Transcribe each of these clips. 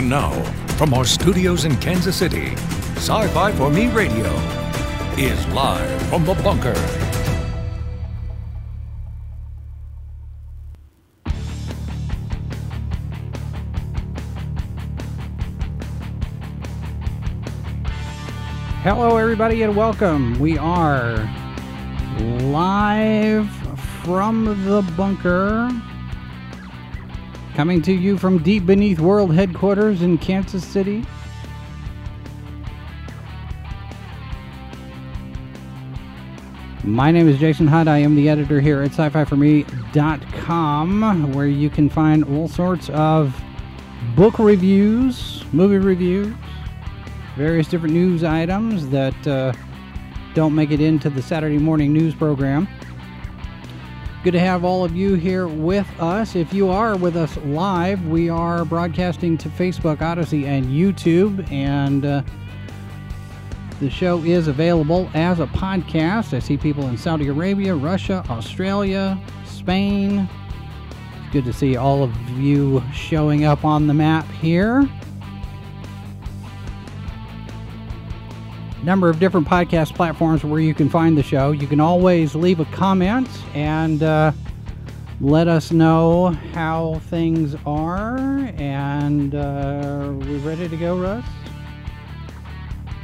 And now, from our studios in Kansas City, Sci Fi for Me Radio is live from the bunker. Hello, everybody, and welcome. We are live from the bunker, coming to you from deep beneath world headquarters in Kansas City. My name is Jason Hunt. I am the editor here at sci fi for me.com, where you can find all sorts of book reviews, movie reviews, various different news items that uh, don't make it into the Saturday morning news program. Good to have all of you here with us. If you are with us live, we are broadcasting to Facebook, Odysee, and YouTube, and uh, the show is available as a podcast. I see people in Saudi Arabia, Russia, Australia, Spain. It's good to see all of you showing up on the map here. Number of different podcast platforms where you can find the show. You can always leave a comment and uh, let us know how things are. And uh, we ready to go, Russ?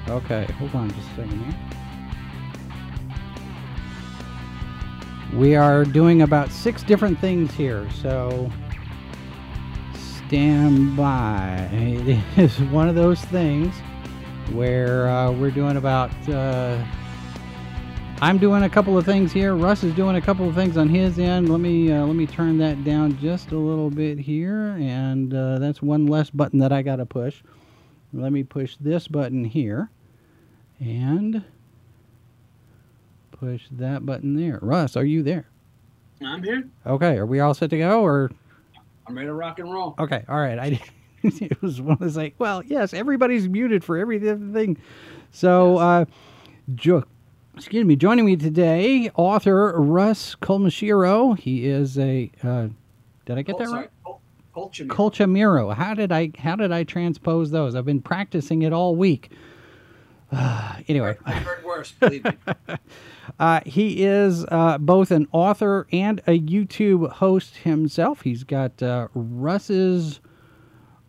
Okay, hold on just a second here. We are doing about six different things here, so stand by. It is one of those things where uh, we're doing about. Uh, I'm doing a couple of things here. Russ is doing a couple of things on his end. Let me uh, let me turn that down just a little bit here, and uh, that's one less button that I got to push. Let me push this button here, and push that button there. Russ, are you there? I'm here. Okay, are we all set to go, or? I'm ready to rock and roll. Okay, all right. I it was one of those like, well, yes, everybody's muted for everything. So, uh, jo- excuse me, joining me today, author Russ Colmashiro. He is a. Uh, did I get Oh, that sorry. right? Col-. Colchamiro. How did I how did I transpose those? I've been practicing it all week. anyway, I've heard worse. Believe me. Uh, he is uh, both an author and a YouTube host himself. He's got uh, Russ's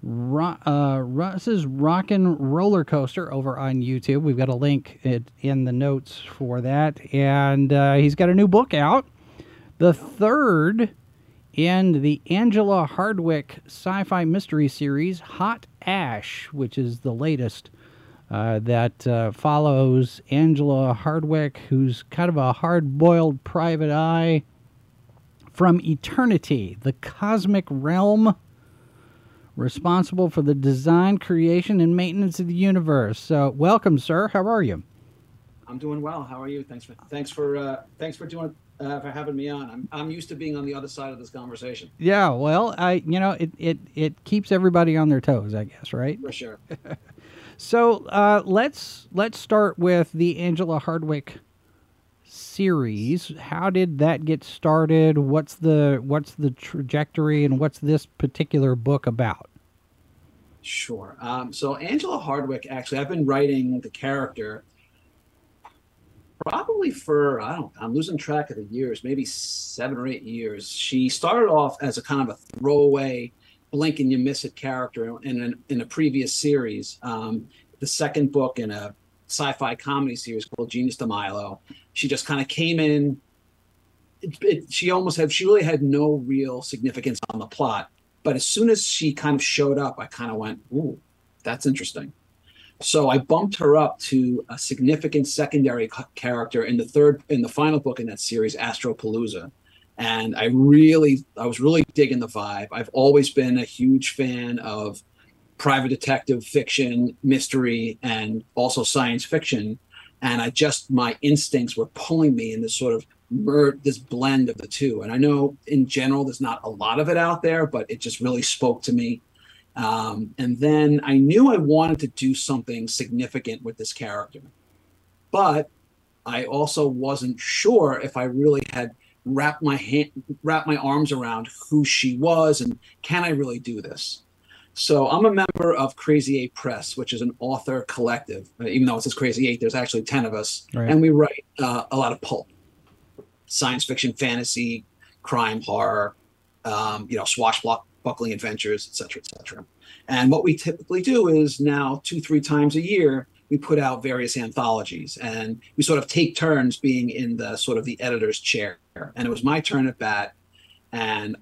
Ro- uh, Russ's Rockin' Roller Coaster over on YouTube. We've got a link in the notes for that, and uh, he's got a new book out, the third in the Angela Hardwick sci-fi mystery series, Hot Ash, which is the latest uh, that uh, follows Angela Hardwick, who's kind of a hard boiled private eye from eternity, the cosmic realm responsible for the design, creation, and maintenance of the universe. So, welcome, sir. How are you? I'm doing well. How are you? Thanks for thanks for uh, thanks for doing uh, for having me on. I'm I'm used to being on the other side of this conversation Yeah, well, I you know it it it keeps everybody on their toes, I guess, right? for sure. So uh, let's let's start with the Angela Hardwick series. How did that get started? What's the what's the trajectory, and what's this particular book about? Sure. Um, so Angela Hardwick, actually, I've been writing the character probably for I don't. I'm losing track of the years, maybe seven or eight years. She started off as a kind of a throwaway, blink and you miss it character in an, in a previous series. Um, the second book in a sci-fi comedy series called Genius de Milo. She just kind of came in. It, it, she almost had. She really had no real significance on the plot. But as soon as she kind of showed up, I kind of went, "Ooh, that's interesting." So I bumped her up to a significant secondary character in the third, in the final book in that series, Astropalooza. And I really, I was really digging the vibe. I've always been a huge fan of private detective fiction, mystery, and also science fiction. And I just, my instincts were pulling me in this sort of mer- this blend of the two. And I know in general, there's not a lot of it out there, but it just really spoke to me. Um, and then I knew I wanted to do something significant with this character, but I also wasn't sure if I really had wrapped my hand, wrapped my arms around who she was, and can I really do this? So I'm a member of Crazy Eight Press, which is an author collective. Uh, even though it says Crazy Eight, there's actually ten of us, Right. and we write uh, a lot of pulp, science fiction, fantasy, crime, horror, um, you know, swashbuckling adventures, et cetera, et cetera. And what we typically do is now two, three times a year, we put out various anthologies, and we sort of take turns being in the sort of the editor's chair. And it was my turn at bat, and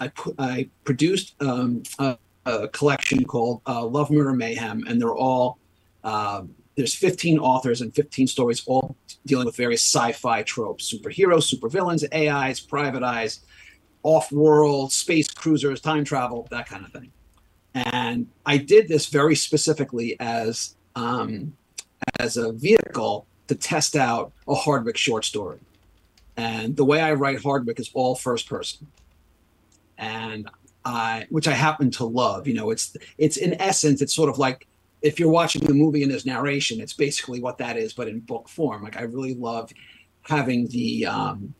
I I produced um, a, a collection called uh, Love, Murder, Mayhem, and they're all um, there's 15 authors and 15 stories, all dealing with various sci-fi tropes: superheroes, supervillains, AIs, private eyes, off-world, space cruisers, time travel, that kind of thing. And I did this very specifically as um, as a vehicle to test out a Hardwick short story. And the way I write Hardwick is all first person and I, which I happen to love. You know, it's it's in essence, it's sort of like if you're watching the movie and there's narration, it's basically what that is, but in book form. Like I really love having the um,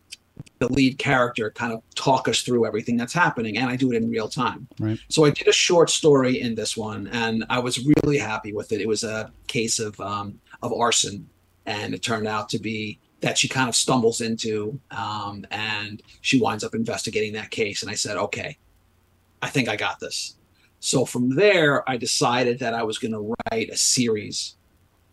the lead character kind of talk us through everything that's happening, and I do it in real time. Right. So I did a short story in this one, and I was really happy with it. It was a case of um, of arson, and it turned out to be that she kind of stumbles into, um, and she winds up investigating that case. And I said, okay, I think I got this. So from there, I decided that I was going to write a series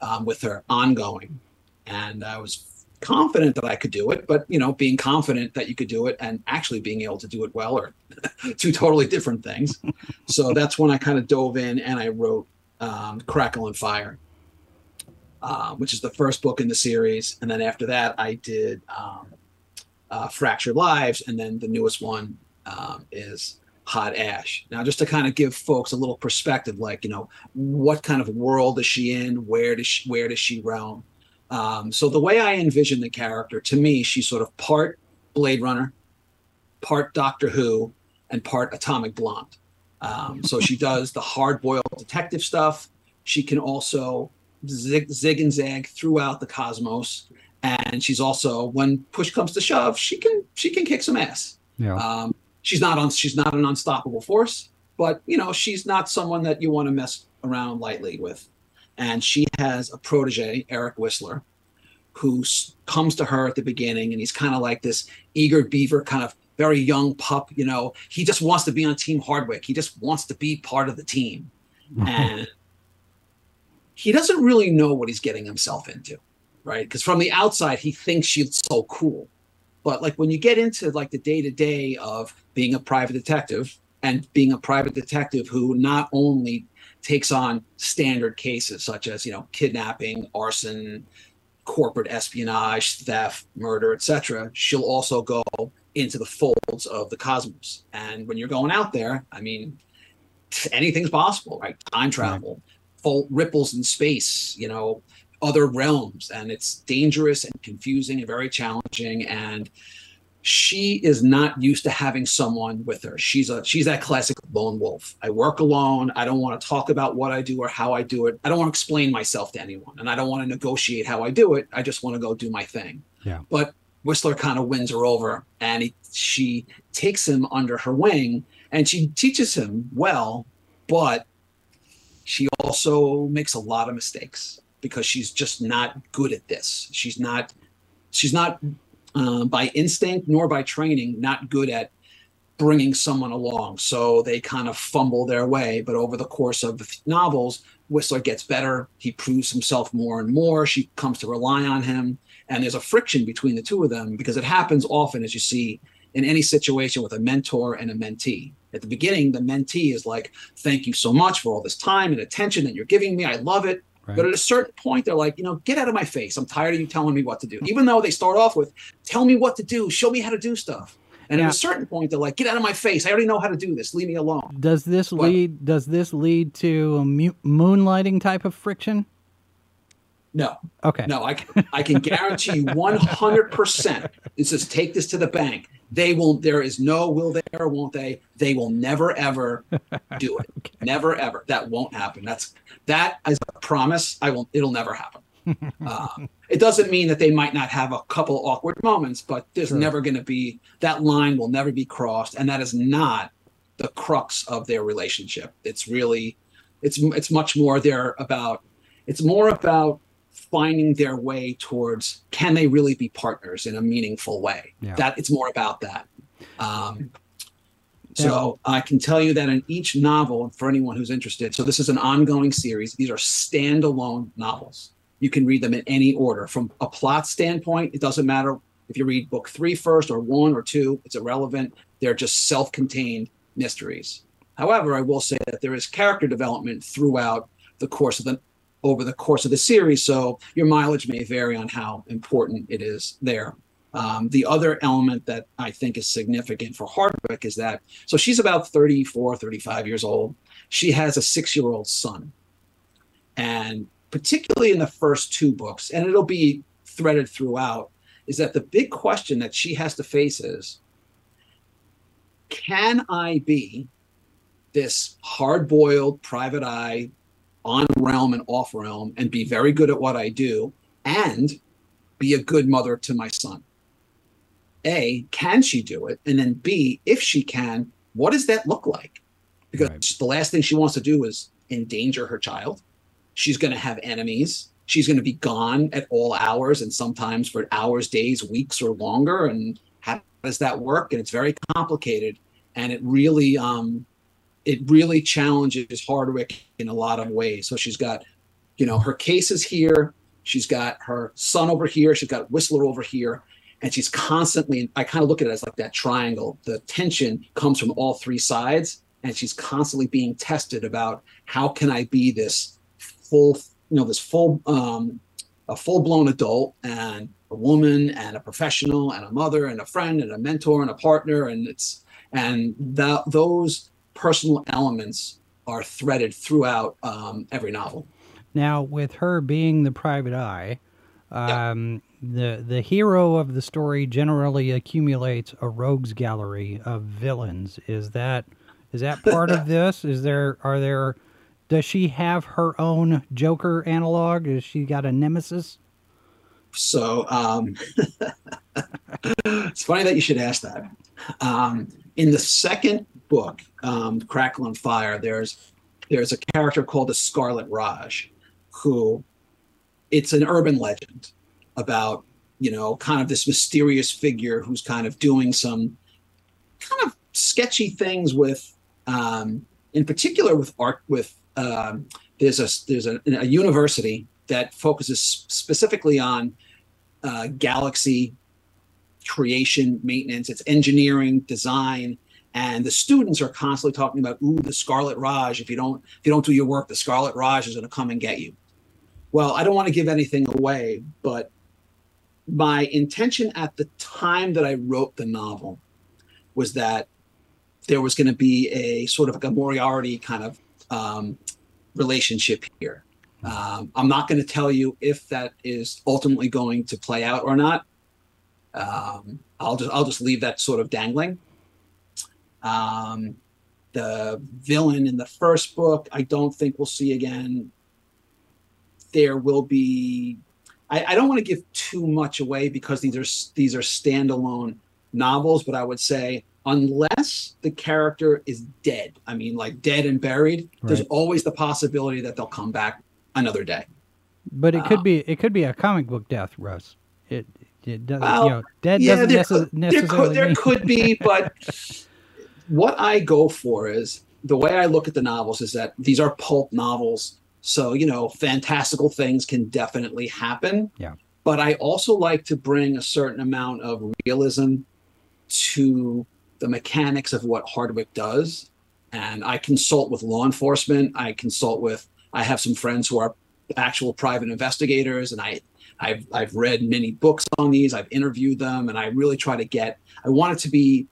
um, with her ongoing, and I was confident that I could do it. But you know, being confident that you could do it and actually being able to do it well are two totally different things. so that's when I kind of dove in and I wrote um, Crackle and Fire uh, which is the first book in the series. And then after that, I did um, uh, Fractured Lives. And then the newest one um, is Hot Ash. Now, just to kind of give folks a little perspective, like, you know, what kind of world is she in? Where does she, where does she roam? Um, so the way I envision the character, to me, she's sort of part Blade Runner, part Doctor Who, and part Atomic Blonde. Um, so she does the hard-boiled detective stuff. She can also zig, zig and zag throughout the cosmos, and she's also, when push comes to shove, she can she can kick some ass. Yeah. Um, she's not on she's not an unstoppable force, but you know she's not someone that you want to mess around lightly with. And she has a protege, Eric Whistler, who s- comes to her at the beginning, and he's kind of like this eager beaver, kind of very young pup. You know, he just wants to be on Team Hardwick. He just wants to be part of the team, and he doesn't really know what he's getting himself into, right? Because from the outside, he thinks she's so cool, but like when you get into like the day to day of being a private detective and being a private detective who not only takes on standard cases such as you know kidnapping, arson, corporate espionage, theft, murder, etc., she'll also go into the folds of the cosmos. And when you're going out there, I mean, anything's possible, right? Time travel, full ripples in space, you know, other realms, and it's dangerous and confusing and very challenging. And she is not used to having someone with her. She's a she's that classic lone wolf. I work alone. I don't want to talk about what I do or how I do it. I don't want to explain myself to anyone, and I don't want to negotiate how I do it. I just want to go do my thing. Yeah. But Whistler kind of wins her over, and he, she takes him under her wing, and she teaches him well, but she also makes a lot of mistakes because she's just not good at this. She's not she's not uh, by instinct nor by training not good at bringing someone along. So they kind of fumble their way. But over the course of the novels, Whistler gets better. He proves himself more and more. She comes to rely on him. And there's a friction between the two of them because it happens often, as you see in any situation with a mentor and a mentee. At the beginning, the mentee is like, Thank you so much for all this time and attention that you're giving me. I love it. Right. But at a certain point, they're like, you know, get out of my face. I'm tired of you telling me what to do. Even though they start off with, tell me what to do, show me how to do stuff. And Yeah. at a certain point, they're like, get out of my face. I already know how to do this. Leave me alone. Does this What? lead? Does this lead to a mu- moonlighting type of friction? No, Okay. no, I can, I can guarantee you 100%. It says, take this to the bank. They will, there is no will they or won't they. They will never, ever do it. Never, ever. That won't happen. That's, that is a promise. I will, it'll never happen. Uh, it doesn't mean that they might not have a couple awkward moments, but there's Sure. never going to be that line will never be crossed, and that is not the crux of their relationship. It's really, it's it's much more there about, it's more about finding their way towards can they really be partners in a meaningful way. Yeah. That it's more about that. Um, so I can tell you that in each novel, for anyone who's interested, so this is an ongoing series. These are standalone novels. You can read them in any order. From a plot standpoint, it doesn't matter if you read book three first or one or two, it's irrelevant. They're just self contained mysteries. However, I will say that there is character development throughout the course of the over the course of the series. So your mileage may vary on how important it is there. Um, the other element that I think is significant for Hardwick is that so she's about 34, 35 years old. She has a six year old son. And particularly in the first two books, and it'll be threaded throughout, is that the big question that she has to face is can I be this hard boiled private eye on realm and off realm and be very good at what I do and be a good mother to my son? A, can she do it? And then B, if she can, what does that look like? Because Right. the last thing she wants to do is endanger her child. She's going to have enemies. She's going to be gone at all hours and sometimes for hours, days, weeks, or longer. And how does that work? And it's very complicated. And it really, um, it really challenges Hardwick in a lot of ways. So she's got, you know, her cases here. She's got her son over here. She's got Whistler over here and she's constantly i kind of look at it as like that triangle the tension comes from all three sides and she's constantly being tested about how can i be this full you know this full um a full-blown adult and a woman and a professional and a mother and a friend and a mentor and a partner and it's and that those personal elements are threaded throughout um, every novel Now, with her being the private eye, Yeah. um, the the hero of the story generally accumulates a rogues gallery of villains. Is that is that part of this? Is there are there does she have her own Joker analog? Is she got a nemesis? So um, it's funny that you should ask that. Um, in the second book, um, Crackle and Fire, there's there's a character called the Scarlet Raj, who it's an urban legend about you know kind of this mysterious figure who's kind of doing some kind of sketchy things with um, in particular with art with um, there's a there's a, a university that focuses specifically on uh, galaxy creation maintenance it's engineering design and the students are constantly talking about ooh the scarlet raj. If you don't if you don't do your work the scarlet raj is going to come and get you. Well i don't want to give anything away but my intention at the time that i wrote the novel was that there was going to be a sort of a moriarty kind of um, relationship here. Um, i'm not going to tell you if that is ultimately going to play out or not. Um, I'll just I'll just leave that sort of dangling. Um, the villain in the first book, I don't think we'll see again. There will be. I, I don't want to give too much away because these are these are standalone novels, but I would say unless the character is dead, I mean like dead and buried, there's always the possibility that they'll come back another day. But it could Uh, be it could be a comic book death, Russ. It it doesn't Well, you know dead yeah, doesn't there, necess- could, there, necessarily could, there could be, but what I go for is the way I look at the novels is that these are pulp novels. So, you know, fantastical things can definitely happen. Yeah. But I also like to bring a certain amount of realism to the mechanics of what Hardwick does. And I consult with law enforcement. I consult with, I have some friends who are actual private investigators, and I I've I've read many books on these. I've interviewed them, and I really try to get. I want it to be.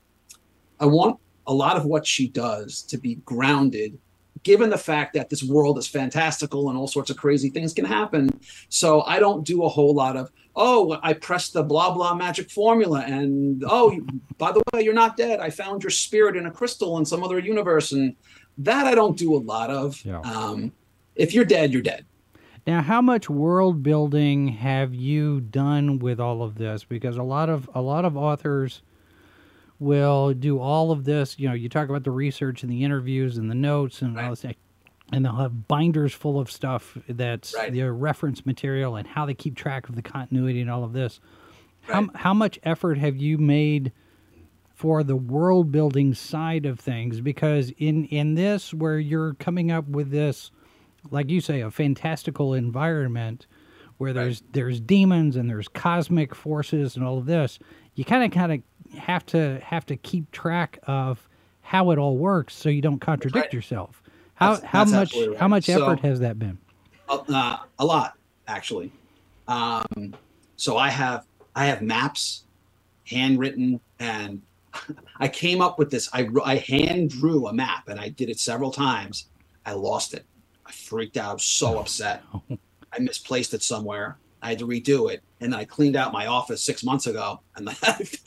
I want a lot of what she does to be grounded, given the fact that this world is fantastical and all sorts of crazy things can happen. So I don't do a whole lot of oh I pressed the blah blah magic formula and oh by the way you're not dead. I found your spirit in a crystal in some other universe, and that I don't do a lot of. Yeah. Um, if you're dead, you're dead. Now, how much world building have you done with all of this? Because a lot of a lot of authors will do all of this. You know, you talk about the research and the interviews and the notes and all this, and they'll have binders full of stuff that's Right. the reference material and how they keep track of the continuity and all of this. How Right. how much effort have you made for the world building side of things? Because in in this, where you're coming up with this, like you say, a fantastical environment where there's there's demons and there's cosmic forces and all of this, you kind of kind of have to have to keep track of how it all works so you don't contradict Right. yourself. How That's- how that's much absolutely how right. much So- effort has that been? uh, a lot actually um, so i have i have maps handwritten and i came up with this I, I hand drew a map and i did it several times i lost it i freaked out I was so upset i misplaced it somewhere i had to redo it and then i cleaned out my office six months ago and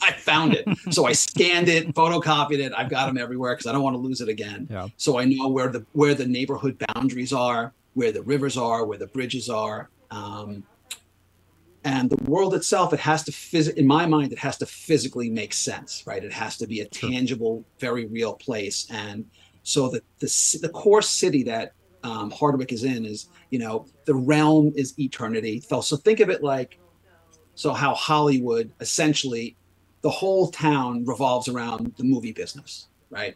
i found it so i scanned it photocopied it i've got them everywhere because i don't want to lose it again Yeah. so I know where the where the neighborhood boundaries are, where the rivers are, where the bridges are, um, and the world itself. It has to phys- in my mind, it has to physically make sense, right? It has to be a tangible, very real place, and so the the the core city that um, Hardwick is in is, you know, the realm is eternity. So, so think of it like, so how Hollywood essentially, the whole town revolves around the movie business, right?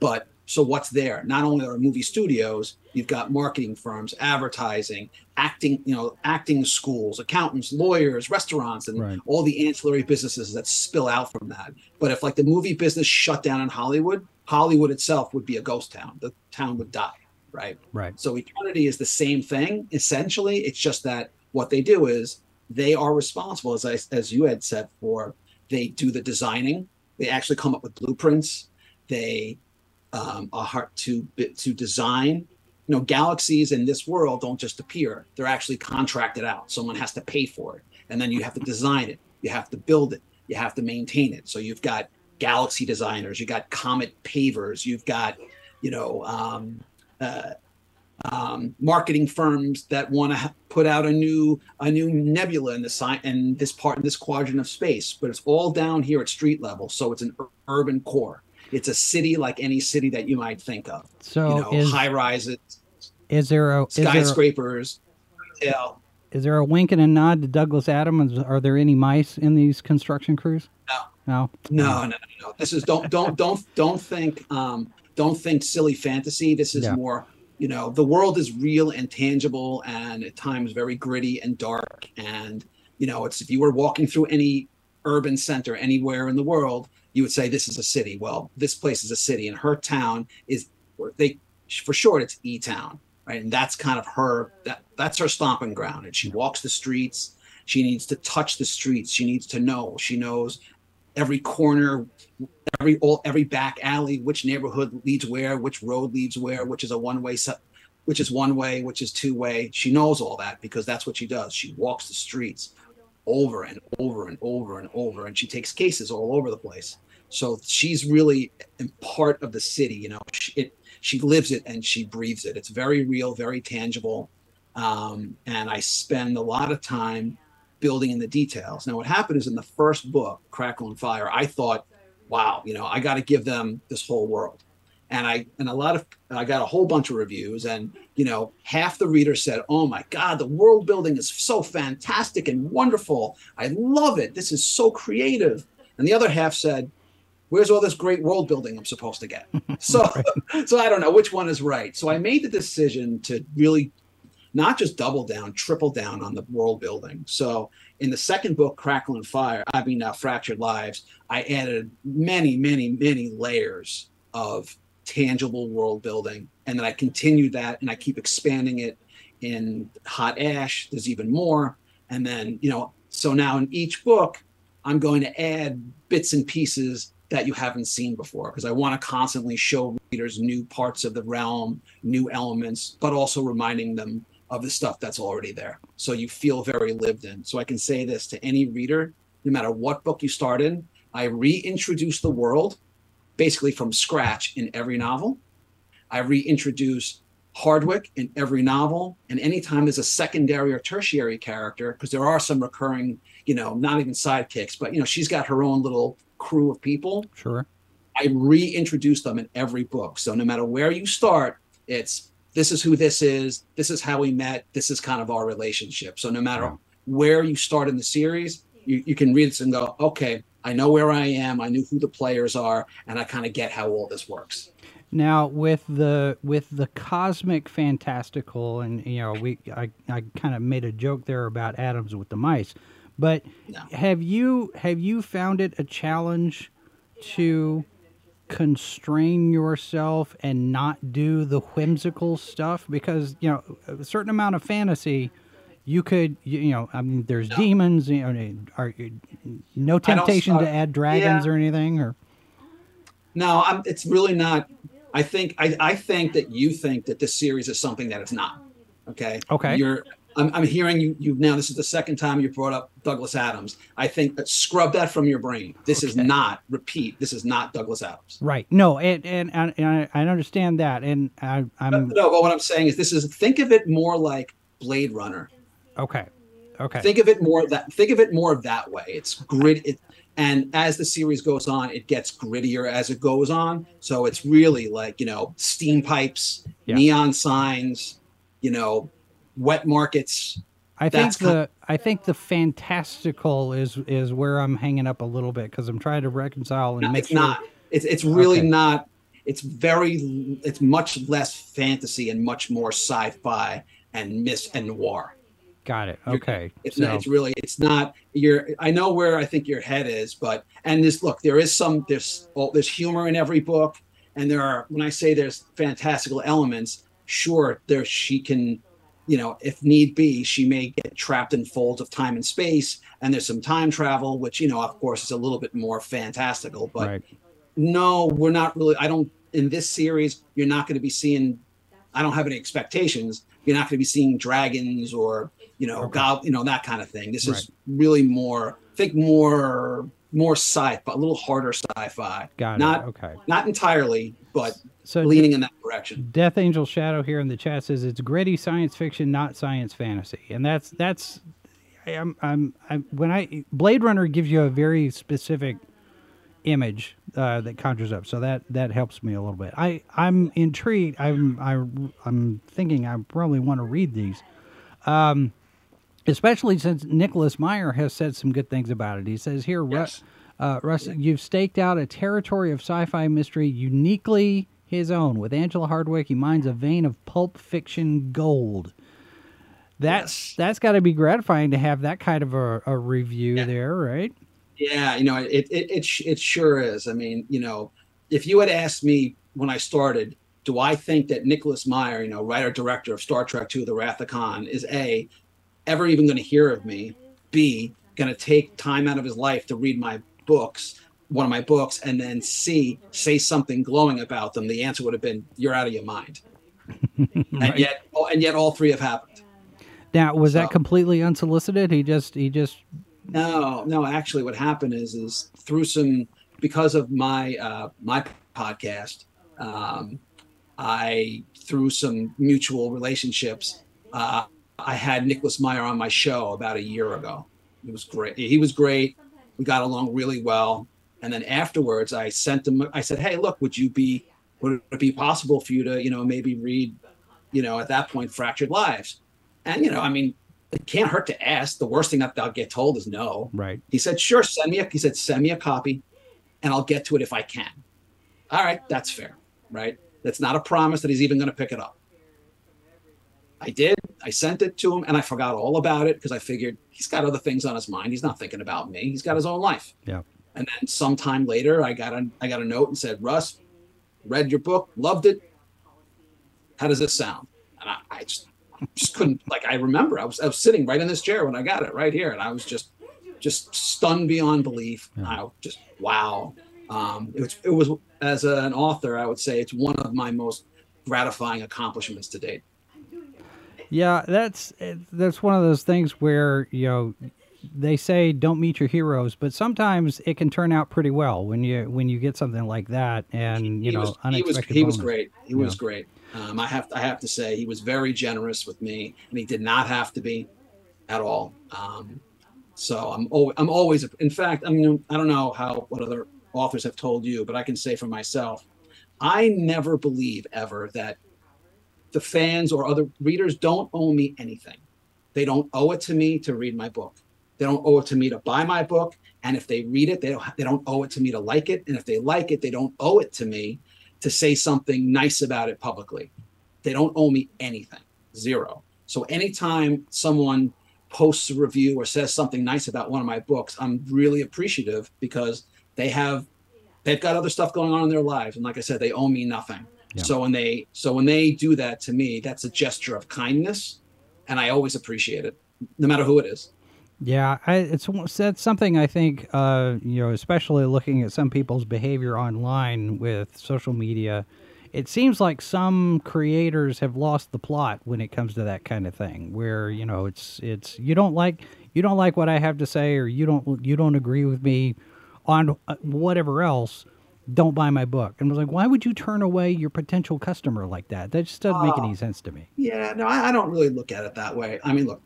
But so what's there? Not only are movie studios, you've got marketing firms, advertising, acting, you know, acting schools, accountants, lawyers, restaurants, and Right. all the ancillary businesses that spill out from that. But if like the movie business shut down in Hollywood, Hollywood itself would be a ghost town. The town would die, right? Right. So eternity is the same thing essentially. It's just that what they do is they are responsible, as I, as you had said, for they do the designing. They actually come up with blueprints. They um, are hard to to design. You know, galaxies in this world don't just appear; they're actually contracted out. Someone has to pay for it, and then you have to design it. You have to build it. You have to maintain it. So you've got galaxy designers. You've got comet pavers. You've got, you know, um, uh, um, marketing firms that want to ha- put out a new a new nebula in the sign in this part in this quadrant of space. But it's all down here at street level, so it's an ur- urban core. It's a city like any city that you might think of. So you know, is high rises, is there a is there, skyscrapers, retail. is there a wink and a nod to Douglas Adams? Are there any mice in these construction crews? No. No. No, no, no, no. This is don't don't don't don't think um don't think silly fantasy. This is Yeah. more, you know, the world is real and tangible and at times very gritty and dark. And, you know, it's if you were walking through any urban center anywhere in the world, you would say this is a city. Well, this place is a city and her town is they for short it's E Town, right? And that's kind of her that that's her stomping ground. And she walks the streets. She needs to touch the streets. She needs to know. She knows every corner, every all every back alley, which neighborhood leads where, which road leads where, which is a one way which is one way, which is two way. She knows all that because that's what she does. She walks the streets over and over and over and over, and she takes cases all over the place. So she's really part of the city. You know, she, it she lives it and she breathes it. It's very real, very tangible, um, and I spend a lot of time building in the details. Now, what happened is in the first book, Crackle and Fire, I thought, wow, you know, I got to give them this whole world. And I and a lot of I got a whole bunch of reviews, and you know, half the readers said, "Oh my God, the world building is so fantastic and wonderful. I love it. This is so creative." And the other half said, "Where's all this great world building I'm supposed to get?" So, so I don't know which one is right. So I made the decision to really not just double down, triple down on the world building. So in the second book, Crackle and Fire, I mean Fractured Lives, I added many, many, many layers of tangible world building. And then I continued that and I keep expanding it in Hot Ash. There's even more. And then, you know, so now in each book, I'm going to add bits and pieces that you haven't seen before because I want to constantly show readers new parts of the realm, new elements, but also reminding them of the stuff that's already there. So you feel very lived in. So I can say this to any reader, no matter what book you start in, I reintroduce the world basically from scratch in every novel. I reintroduce Hardwick in every novel. And anytime there's a secondary or tertiary character, because there are some recurring, you know, not even sidekicks, but, you know, she's got her own little crew of people. Sure. I reintroduce them in every book. So no matter where you start, it's this is who this is, this is how we met, this is kind of our relationship. So no matter Yeah. where you start in the series, you, you can read this and go, okay, I know where I am, I knew who the players are, and I kind of get how all this works. Now with the with the cosmic fantastical, and you know, we I, I kind of made a joke there about Adams with the mice, but No. have you have you found it a challenge to constrain yourself and not do the whimsical stuff because you know a certain amount of fantasy you could you, you know i mean there's No. demons you know are no temptation to add dragons yeah. or anything or No, I'm, it's really not. I think I, I think that you think that this series is something that it's not. Okay. Okay. You're. I'm, I'm hearing you. You now. This is the second time you brought up Douglas Adams. I think that scrub that from your brain. This is not. Repeat. This is not Douglas Adams. right no and and, and, I, I understand that and I, i'm No, but what I'm saying is this is. Think of it more like Blade Runner. okay okay Think of it more that. Think of it more that way. It's grit. It, and as the series goes on, it gets grittier as it goes on. So it's really like you know steam pipes, Yeah. neon signs, you know, wet markets. I think the I think the fantastical is is where I'm hanging up a little bit because I'm trying to reconcile and No, make it's sure. not. It's it's really Okay. not. It's very. It's much less fantasy and much more sci-fi and myth and noir. Got it. Okay. It's so, not, it's really it's not you're I know where I think your head is, but and this look, there is some there's oh, there's humor in every book, and there are when I say there's fantastical elements, sure there she can, you know, if need be, she may get trapped in folds of time and space, and there's some time travel, which you know, of course, is a little bit more fantastical, but right. no, we're not really. I don't in this series. You're not going to be seeing. I don't have any expectations. You're not going to be seeing dragons or you know, Okay. gob, you know that kind of thing. This Right. is really more. Think more, more sci-fi, a little harder sci-fi. Got not it. Okay. not entirely, but So leaning in that direction. Death Angel Shadow here in the chat says it's gritty science fiction, not science fantasy, and that's that's. I'm, I'm, I'm when I Blade Runner gives you a very specific image uh, that conjures up, so that that helps me a little bit. I I'm intrigued. I'm I, I'm thinking I probably want to read these, um, especially since Nicholas Meyer has said some good things about it. He says here, Yes. uh, Russ, you've staked out a territory of sci-fi mystery uniquely his own. With Angela Hardwick, he mines a vein of pulp fiction gold. That's Yes. that's got to be gratifying to have that kind of a, a review Yeah. there, right? Yeah, you know, it it it it sure is. I mean, you know, if you had asked me when I started, do I think that Nicholas Meyer, you know, writer director of Star Trek II: The Wrath of Khan, is a ever even going to hear of me? B going to take time out of his life to read my books, one of my books, and then C say something glowing about them? The answer would have been, "You're out of your mind." And yet, and yet, all three have happened. Now, was that completely unsolicited? He just he just No, no. Actually, what happened is, is through some because of my uh, my podcast, um, I through some mutual relationships, uh, I had Nicholas Meyer on my show about a year ago. It was great. He was great. We got along really well. And then afterwards, I sent him. I said, "Hey, look, would you be? Would it be possible for you to, you know, maybe read, you know, at that point, Fractured Lives?" And you know, I mean, it can't hurt to ask. The worst thing that they'll get told is no. right. He said, "Sure, send me a." He said, "Send me a copy, and I'll get to it if I can." All right, that's fair, right? That's not a promise that he's even going to pick it up. I did. I sent it to him, and I forgot all about it because I figured he's got other things on his mind. He's not thinking about me. He's got his own life. Yeah. And then sometime later, I got a I got a note and said, "Russ, read your book, loved it. How does this sound?" And I, I just just couldn't like. I remember I was I was sitting right in this chair when I got it right here, and I was just just stunned beyond belief. Yeah. I just wow. Um, it was it was as an author, I would say it's one of my most gratifying accomplishments to date. Yeah, that's that's one of those things where you know they say don't meet your heroes, but sometimes it can turn out pretty well when you when you get something like that, and you he know was, he was he was great. He was great. Um, I have I have to say he was very generous with me, and he did not have to be at all. Um, So I'm always, I'm always, in fact, I mean, I don't know how what other authors have told you, but I can say for myself, I never believe ever that the fans or other readers don't owe me anything. They don't owe it to me to read my book. They don't owe it to me to buy my book. And if they read it, they don't they don't owe it to me to like it. And if they like it, they don't owe it to me to say something nice about it publicly. They don't owe me anything. Zero. So anytime someone posts a review or says something nice about one of my books, I'm really appreciative because they have they've got other stuff going on in their lives. And like I said, they owe me nothing. Yeah. So when they so when they do that to me, that's a gesture of kindness, and I always appreciate it, no matter who it is. Yeah, I, it's that's something I think uh, you know, especially looking at some people's behavior online with social media. It seems like some creators have lost the plot when it comes to that kind of thing, where you know it's it's you don't like you don't like what I have to say, or you don't you don't agree with me on uh, whatever else don't buy my book. And I was like, why would you turn away your potential customer like that? That just doesn't uh, make any sense to me. Yeah, no, I, I, don't really look at it that way. I mean, look,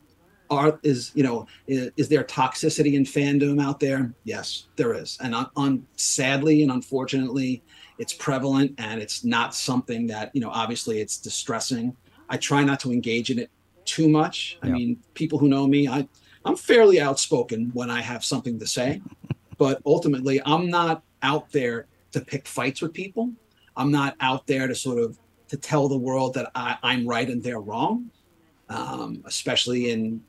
are is you know is, is, there toxicity in fandom out there? Yes, there is, and on, on sadly and unfortunately, it's prevalent, and it's not something that you know. Obviously, it's distressing. I try not to engage in it too much. I mean, people who know me, I I'm fairly outspoken when I have something to say, but ultimately, I'm not out there to pick fights with people. I'm not out there to sort of to tell the world that I, am right and they're wrong. Um, especially in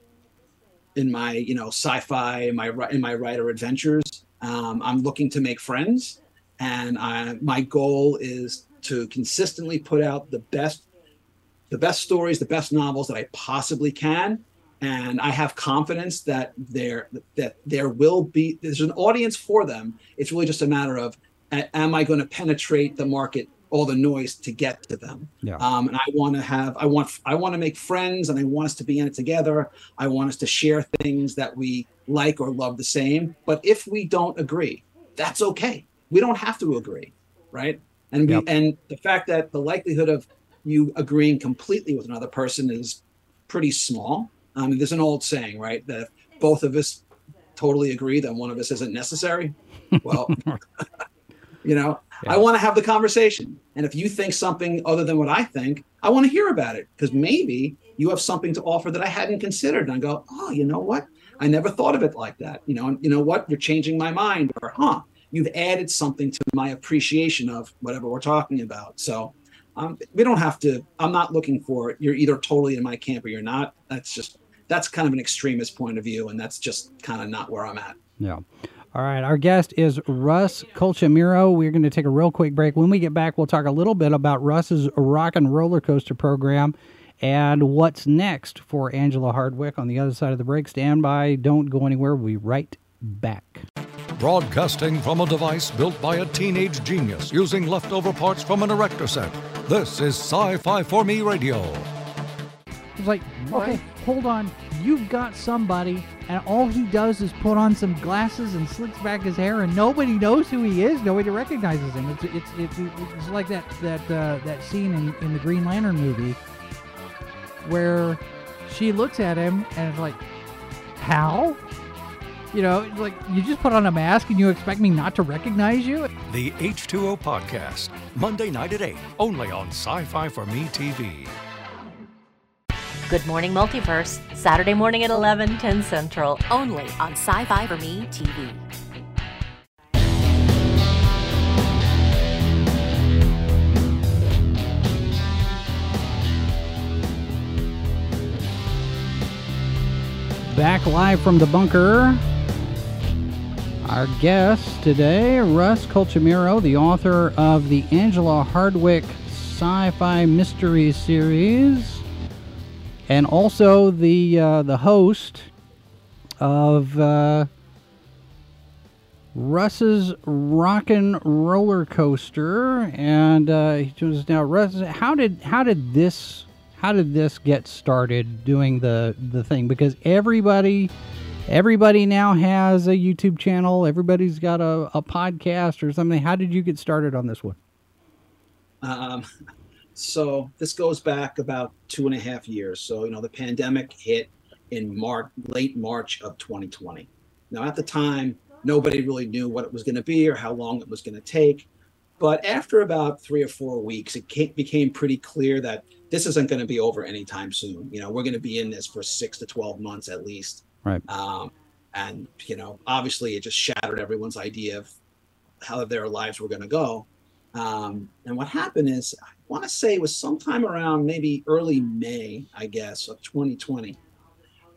in my you know sci-fi in my in my writer adventures. Um, I'm looking to make friends, and I, my goal is to consistently put out the best the best stories, the best novels that I possibly can. And I have confidence that there that there will be there's an audience for them. It's really just a matter of am I going to penetrate the market all the noise to get to them? Yeah. um, and i want to have i want i want to make friends and i want us to be in it together. I want us to share things that we like or love the same. But if we don't agree that's okay. We don't have to agree right? And we yep. and the fact that the likelihood of you agreeing completely with another person is pretty small. I mean, there's an old saying right that if both of us totally agree then one of us isn't necessary. Well You know, yeah. I want to have the conversation. And if you think something other than what I think, I want to hear about it because maybe you have something to offer that I hadn't considered. And I go, oh, you know what? I never thought of it like that. You know, and you know what? You're changing my mind. Or, huh? You've added something to my appreciation of whatever we're talking about. So um, we don't have to. I'm not looking for you're either totally in my camp or you're not. That's just that's kind of an extremist point of view, and that's just kind of not where I'm at. Yeah. All right, our guest is Russ Colchamiro. We're going to take a real quick break. When we get back, we'll talk a little bit about Russ's rock and roller coaster program and what's next for Angela Hardwick on the other side of the break. Stand by, don't go anywhere. We'll be right back. Broadcasting from a device built by a teenage genius using leftover parts from an erector set. This is Sci Fi for Me Radio. It's like, okay, hold on. You've got somebody, and all he does is put on some glasses and slicks back his hair, and nobody knows who he is. Nobody recognizes him. It's it's it's, it's like that that uh, that scene in, in the Green Lantern movie where she looks at him and is like, "How?" You know, like you just put on a mask and you expect me not to recognize you? The H2O Podcast, Monday night at 8, only on Sci Fi for Me TV. Good Morning Multiverse, Saturday morning at 11, 10 Central, only on Sci Fi for Me TV. Back live from the bunker. Our guest today, Russ Colchamiro, the author of the Angela Hardwick sci fi mystery series and also the uh, the host of uh, Russ's Rockin' Roller Coaster, and uh, he us now. Russ, how did how did this how did this get started doing the the thing? Because everybody everybody now has a YouTube channel. Everybody's got a, a podcast or something. How did you get started on this one? Um, so this goes back about two and a half years. So, you know, the pandemic hit in March, late March of 2020. Now, at the time, nobody really knew what it was going to be or how long it was going to take. But after about three or four weeks, it came, became pretty clear that this isn't going to be over anytime soon. You know, we're going to be in this for six to 12 months at least. Right. Um, and, you know, obviously it just shattered everyone's idea of how their lives were going to go. Um, and what happened is, want to say it was sometime around maybe early May, I guess, of 2020.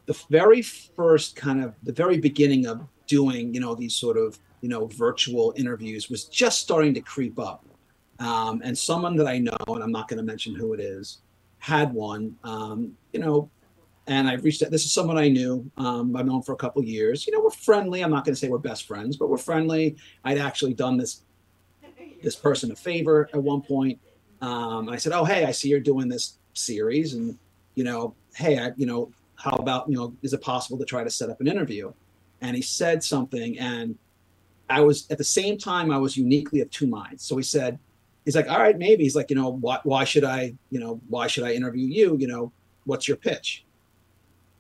The very first kind of the very beginning of doing, you know, these sort of, you know, virtual interviews was just starting to creep up. Um, and someone that I know, and I'm not going to mention who it is, had one, um, you know, and I reached out. This is someone I knew. Um, I've known for a couple years. You know, we're friendly. I'm not going to say we're best friends, but we're friendly. I'd actually done this this person a favor at one point. Um, I said, "Oh, hey, I see you're doing this series, and you know, hey, I, you know, how about you know, is it possible to try to set up an interview?" And he said something, and I was at the same time I was uniquely of two minds. So he said, "He's like, all right, maybe." He's like, you know, why, why should I, you know, why should I interview you? You know, what's your pitch?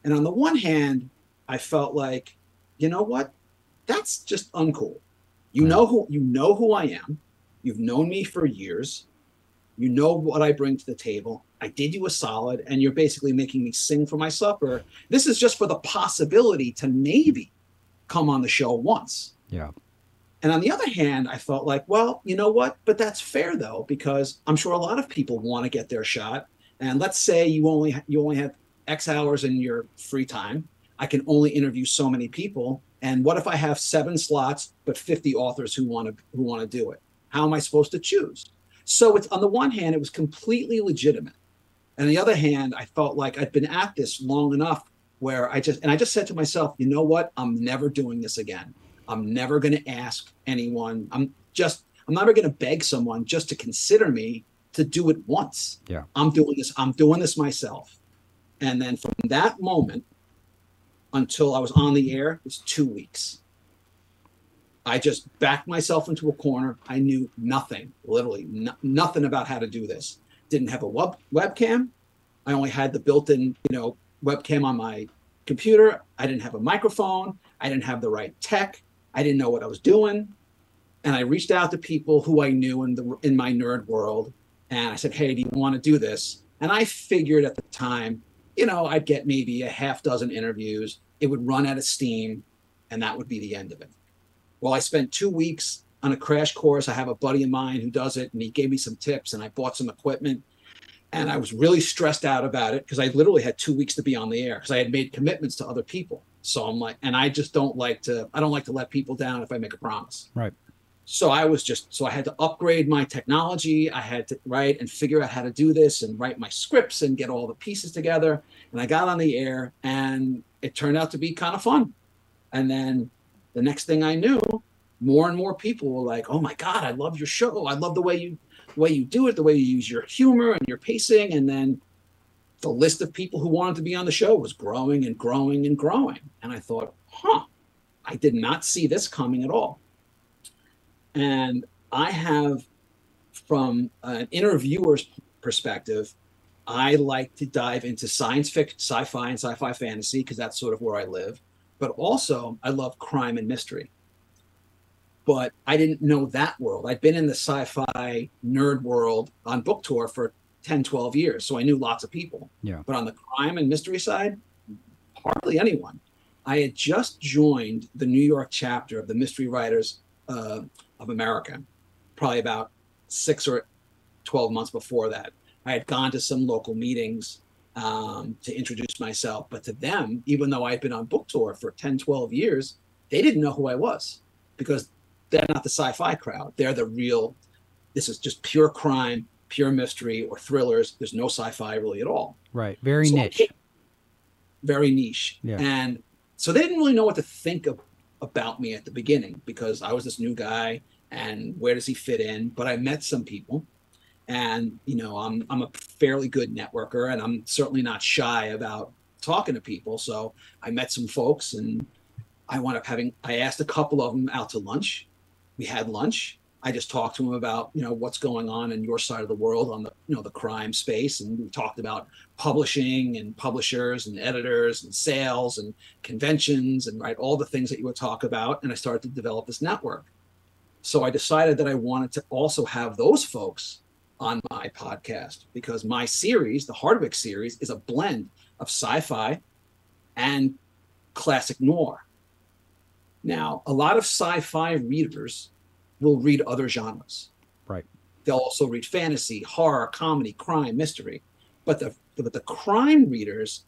And on the one hand, I felt like, you know what, that's just uncool. You know who you know who I am. You've known me for years. You know what I bring to the table. I did you a solid, and you're basically making me sing for my supper. This is just for the possibility to maybe come on the show once. Yeah. And on the other hand, I felt like, well, you know what? But that's fair though, because I'm sure a lot of people want to get their shot. And let's say you only you only have X hours in your free time. I can only interview so many people. And what if I have seven slots but 50 authors who want to who want to do it? How am I supposed to choose? So it's on the one hand, it was completely legitimate. And on the other hand, I felt like I'd been at this long enough where I just and I just said to myself, you know what? I'm never doing this again. I'm never going to ask anyone. I'm just I'm never going to beg someone just to consider me to do it once. Yeah. I'm doing this. I'm doing this myself. And then from that moment until I was on the air, it was two weeks. I just backed myself into a corner. I knew nothing, literally no, nothing about how to do this. Didn't have a web, webcam. I only had the built-in, you know, webcam on my computer. I didn't have a microphone. I didn't have the right tech. I didn't know what I was doing. And I reached out to people who I knew in the in my nerd world, and I said, "Hey, do you want to do this?" And I figured at the time, you know, I'd get maybe a half dozen interviews. It would run out of steam, and that would be the end of it. Well, I spent two weeks on a crash course. I have a buddy of mine who does it, and he gave me some tips, and I bought some equipment. And I was really stressed out about it because I literally had two weeks to be on the air because I had made commitments to other people. So I'm like, and I just don't like to, I don't like to let people down if I make a promise. Right. So I was just, so I had to upgrade my technology. I had to write and figure out how to do this and write my scripts and get all the pieces together. And I got on the air and it turned out to be kind of fun. And then the next thing I knew, more and more people were like, "Oh my God, I love your show. I love the way you, the way you do it, the way you use your humor and your pacing." And then the list of people who wanted to be on the show was growing and growing and growing. And I thought, "Huh, I did not see this coming at all." And I have, from an interviewer's perspective, I like to dive into science fiction, sci-fi, and sci-fi fantasy because that's sort of where I live. But also, I love crime and mystery but I didn't know that world. I'd been in the sci fi nerd world on book tour for 10, 12 years. So I knew lots of people. Yeah. But on the crime and mystery side, hardly anyone. I had just joined the New York chapter of the Mystery Writers uh, of America, probably about six or 12 months before that. I had gone to some local meetings um, to introduce myself. But to them, even though I'd been on book tour for 10, 12 years, they didn't know who I was because they're not the sci-fi crowd. They're the real. This is just pure crime, pure mystery, or thrillers. There's no sci-fi really at all. Right. Very So niche. very niche. Yeah. And so they didn't really know what to think of about me at the beginning because I was this new guy and where does he fit in? But I met some people and you know, I'm I'm a fairly good networker and I'm certainly not shy about talking to people. So I met some folks and I wound up having I asked a couple of them out to lunch. We had lunch. I just talked to them about, you know, what's going on in your side of the world on the, you know, the crime space. And we talked about publishing and publishers and editors and sales and conventions and right, all the things that you would talk about. And I started to develop this network. So I decided that I wanted to also have those folks on my podcast because my series, the Hardwick series, is a blend of sci-fi and classic noir. Now, a lot of sci-fi readers will read other genres. Right. They'll also read fantasy, horror, comedy, crime, mystery. But the but the crime readers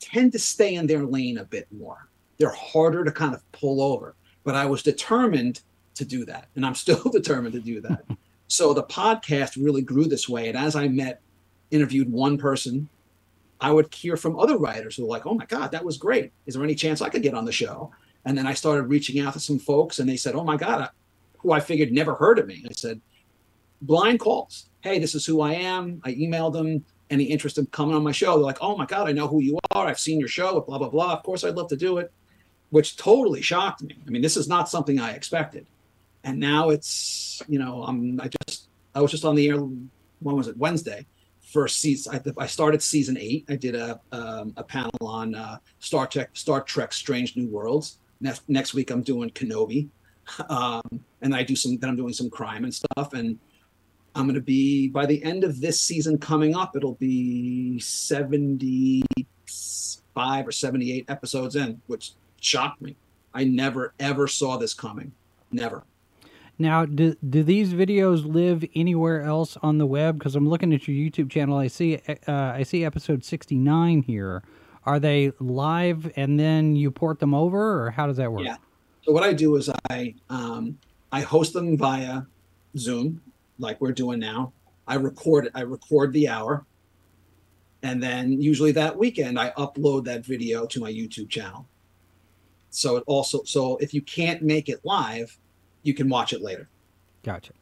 tend to stay in their lane a bit more. They're harder to kind of pull over. But I was determined to do that, and I'm still determined to do that. so the podcast really grew this way. And as I met, interviewed one person, I would hear from other writers who were like, "Oh my God, that was great! Is there any chance I could get on the show?" And then I started reaching out to some folks, and they said, "Oh my God, who I figured never heard of me. I said, blind calls. Hey, this is who I am. I emailed them. Any interest in coming on my show? They're like, oh my God, I know who you are. I've seen your show, blah, blah, blah. Of course, I'd love to do it, which totally shocked me. I mean, this is not something I expected. And now it's, you know, I'm, I just, I was just on the air, when was it? Wednesday. First season, I, I started season eight. I did a, um, a panel on uh, Star Trek, Star Trek Strange New Worlds. Next, next week, I'm doing Kenobi. Um, and I do some then I'm doing some crime and stuff and I'm going to be by the end of this season coming up it'll be 75 or 78 episodes in which shocked me. I never ever saw this coming. Never. Now, do, do these videos live anywhere else on the web? Because I'm looking at your YouTube channel. I see uh, I see episode 69 here. Are they live and then you port them over, or how does that work? Yeah. So what I do is I um, I host them via Zoom, like we're doing now. I record. I record the hour, and then usually that weekend I upload that video to my YouTube channel. So it also so if you can't make it live, you can watch it later. Gotcha.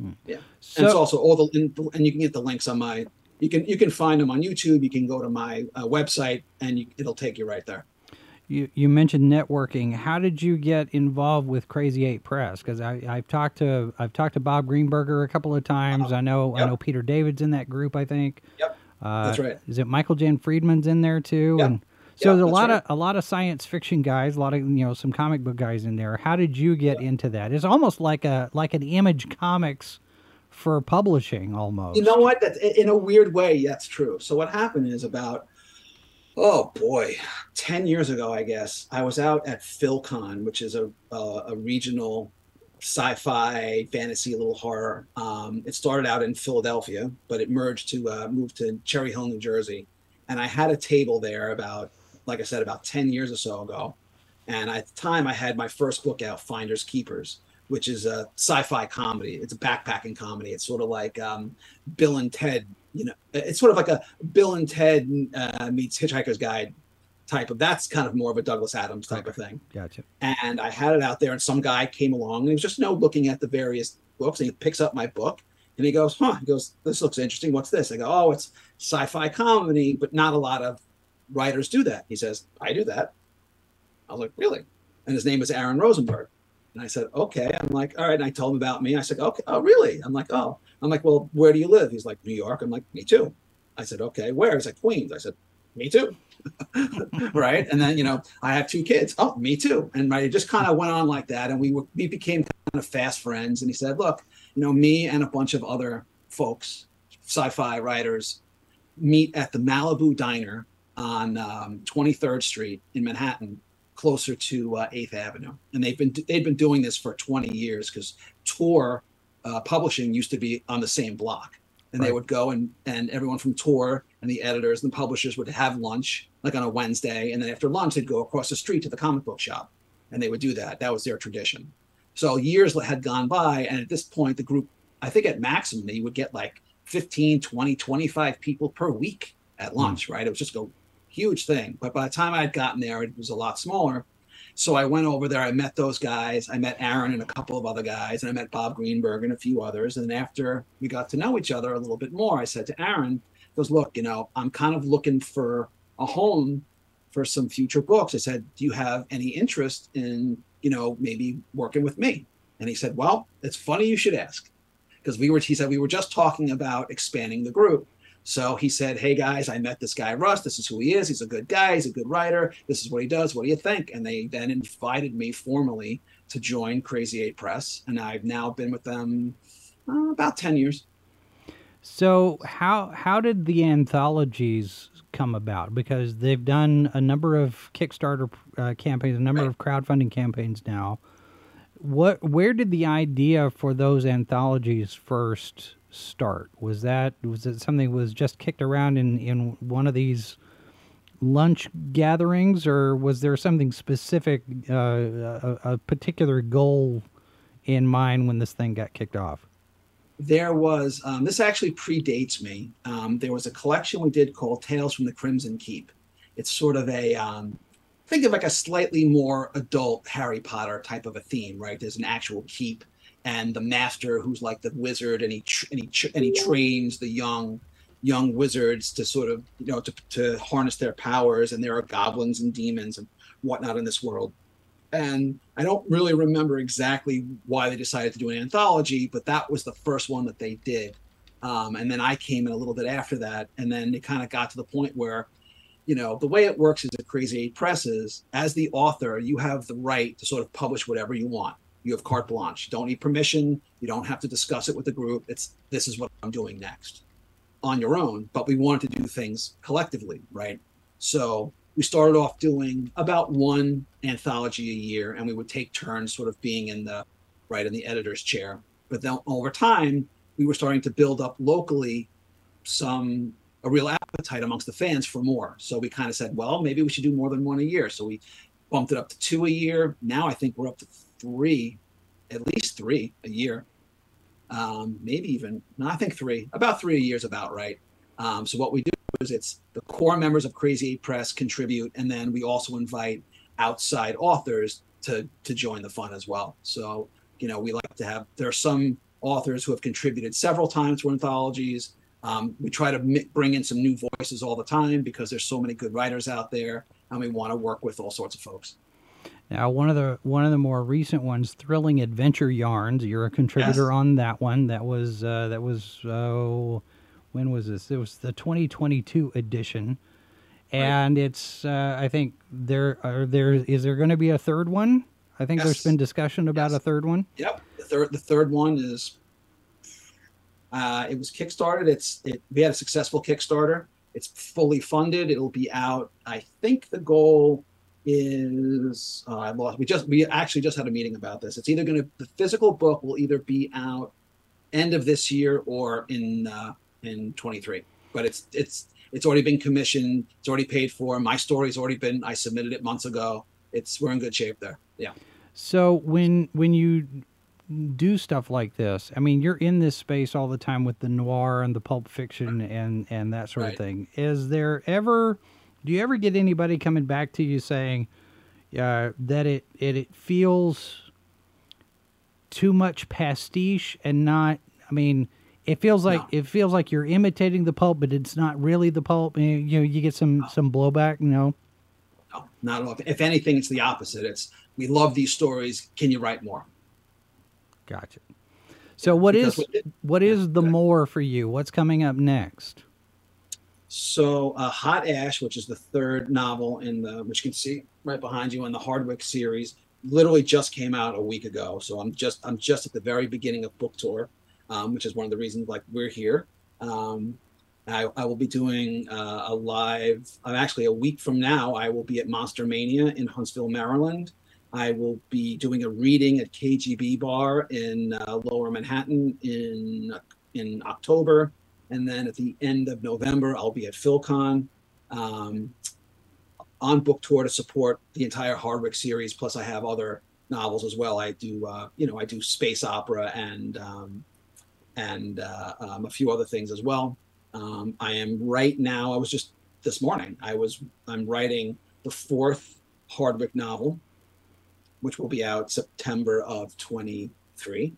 Hmm. Yeah, so, and it's also all the and you can get the links on my you can you can find them on YouTube. You can go to my uh, website and you, it'll take you right there. You, you mentioned networking. How did you get involved with Crazy Eight Press? Because I've talked to I've talked to Bob Greenberger a couple of times. Uh, I know yep. I know Peter David's in that group. I think. Yep. Uh, That's right. Is it Michael Jan Friedman's in there too? Yep. And so there's a lot right. of a lot of science fiction guys, a lot of you know some comic book guys in there. How did you get into that? It's almost like a like an Image Comics for publishing almost. You know what? That's in a weird way. That's true. So what happened is about oh boy 10 years ago i guess i was out at philcon which is a, a, a regional sci-fi fantasy little horror um, it started out in philadelphia but it merged to uh, move to cherry hill new jersey and i had a table there about like i said about 10 years or so ago and at the time i had my first book out finders keepers which is a sci-fi comedy it's a backpacking comedy it's sort of like um, bill and ted you know, it's sort of like a Bill and Ted uh, meets Hitchhiker's Guide type of. That's kind of more of a Douglas Adams type okay. of thing. Gotcha. And I had it out there, and some guy came along, and he was just you know looking at the various books, and he picks up my book, and he goes, "Huh?" He goes, "This looks interesting. What's this?" I go, "Oh, it's sci-fi comedy, but not a lot of writers do that." He says, "I do that." I was like, "Really?" And his name is Aaron Rosenberg. And I said, okay. I'm like, all right. And I told him about me. I said, okay. Oh, really? I'm like, oh. I'm like, well, where do you live? He's like, New York. I'm like, me too. I said, okay. Where? He's like, Queens. I said, me too. right. And then, you know, I have two kids. Oh, me too. And right, it just kind of went on like that. And we were, we became kind of fast friends. And he said, look, you know, me and a bunch of other folks, sci-fi writers, meet at the Malibu Diner on um, 23rd Street in Manhattan closer to uh, 8th Avenue. And they've been they've been doing this for 20 years because Tor uh, publishing used to be on the same block. And right. they would go and and everyone from Tor and the editors and the publishers would have lunch like on a Wednesday and then after lunch they'd go across the street to the comic book shop and they would do that. That was their tradition. So years had gone by and at this point the group I think at maximum they would get like 15, 20, 25 people per week at lunch, mm. right? It was just a huge thing. But by the time I'd gotten there, it was a lot smaller. So I went over there. I met those guys. I met Aaron and a couple of other guys, and I met Bob Greenberg and a few others. And after we got to know each other a little bit more, I said to Aaron, "Goes, look, you know, I'm kind of looking for a home for some future books." I said, "Do you have any interest in, you know, maybe working with me?" And he said, Well, it's funny you should ask. Because we were, he said, we were just talking about expanding the group. So he said, Hey guys, I met this guy, Russ. This is who he is. He's a good guy. He's a good writer. This is what he does. What do you think? And they then invited me formally to join Crazy Eight Press. And I've now been with them uh, about 10 years. So how how did the anthologies come about? Because they've done a number of Kickstarter uh, campaigns, a number right. of crowdfunding campaigns now. What where did the idea for those anthologies first start? Was that was it something that was just kicked around in in one of these lunch gatherings, or was there something specific, uh, a, a particular goal in mind when this thing got kicked off? there was um, this actually predates me. Um, there was a collection we did called Tales from the Crimson Keep. It's sort of a um, think of like a slightly more adult Harry Potter type of a theme, right? There's an actual keep, and the master who's like the wizard, and he and he and he trains the young young wizards to sort of you know to, to harness their powers, and there are goblins and demons and whatnot in this world and I don't really remember exactly why they decided to do an anthology, but that was the first one that they did. Um, and then I came in a little bit after that, and then it kind of got to the point where, you know, the way it works is at Crazy Eight Presses, as the author, you have the right to sort of publish whatever you want. You have carte blanche. You don't need permission. You don't have to discuss it with the group. It's this is what I'm doing next on your own. But we wanted to do things collectively, right? So we started off doing about one anthology a year and we would take turns sort of being in the right in the editor's chair but then over time we were starting to build up locally some a real appetite amongst the fans for more so we kind of said well maybe we should do more than one a year so we bumped it up to two a year now i think we're up to three at least three a year um, maybe even no, i think three about three a year is about right um, so what we do is it's the core members of Crazy Eight Press contribute, and then we also invite outside authors to to join the fun as well. So you know we like to have there are some authors who have contributed several times to anthologies. Um, we try to m- bring in some new voices all the time because there's so many good writers out there, and we want to work with all sorts of folks. Now, one of the one of the more recent ones, Thrilling Adventure Yarns. You're a contributor yes. on that one. That was uh, that was. Uh, when was this? It was the 2022 edition, and right. it's uh, I think there are there is there going to be a third one. I think yes. there's been discussion about yes. a third one. Yep, the third the third one is uh, it was kickstarted. It's it we had a successful Kickstarter. It's fully funded. It'll be out. I think the goal is uh, I lost. We just we actually just had a meeting about this. It's either going to the physical book will either be out end of this year or in uh, in 23 but it's it's it's already been commissioned it's already paid for my story's already been i submitted it months ago it's we're in good shape there yeah so when when you do stuff like this i mean you're in this space all the time with the noir and the pulp fiction and and that sort right. of thing is there ever do you ever get anybody coming back to you saying uh, that it, it it feels too much pastiche and not i mean it feels like no. it feels like you're imitating the pulp, but it's not really the pulp. You, know, you get some no. some blowback. You know, no, not at all. If anything, it's the opposite. It's we love these stories. Can you write more? Gotcha. So what because is what is the more for you? What's coming up next? So uh, Hot Ash, which is the third novel in the, which you can see right behind you in the Hardwick series, literally just came out a week ago. So I'm just I'm just at the very beginning of book tour um, which is one of the reasons like we're here. Um, I, I, will be doing uh, a live. I'm uh, actually a week from now. I will be at Monster Mania in Huntsville, Maryland. I will be doing a reading at KGB Bar in uh, Lower Manhattan in in October, and then at the end of November, I'll be at PhilCon um, on book tour to support the entire Hardwick series. Plus, I have other novels as well. I do, uh, you know, I do space opera and um, and uh, um, a few other things as well. Um, I am right now. I was just this morning. I was. I'm writing the fourth Hardwick novel, which will be out September of 23.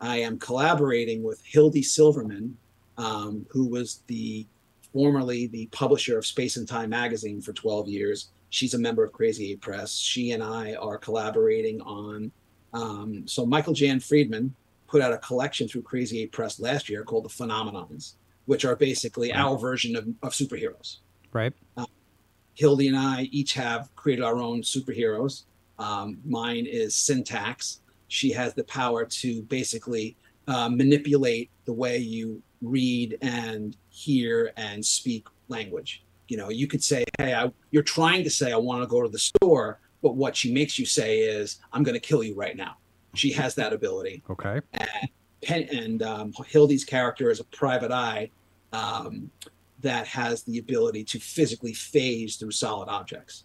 I am collaborating with Hildy Silverman, um, who was the formerly the publisher of Space and Time magazine for 12 years. She's a member of Crazy Eight Press. She and I are collaborating on Um, so Michael Jan Friedman put out a collection through Crazy Eight Press last year called the Phenomenons, which are basically our version of, of superheroes. Right. Uh, Hildy and I each have created our own superheroes. Um, mine is Syntax. She has the power to basically uh, manipulate the way you read and hear and speak language. You know, you could say, "Hey, I, you're trying to say I want to go to the store," but what she makes you say is, "I'm going to kill you right now." She has that ability. Okay. And, and um, Hildy's character is a private eye um, that has the ability to physically phase through solid objects.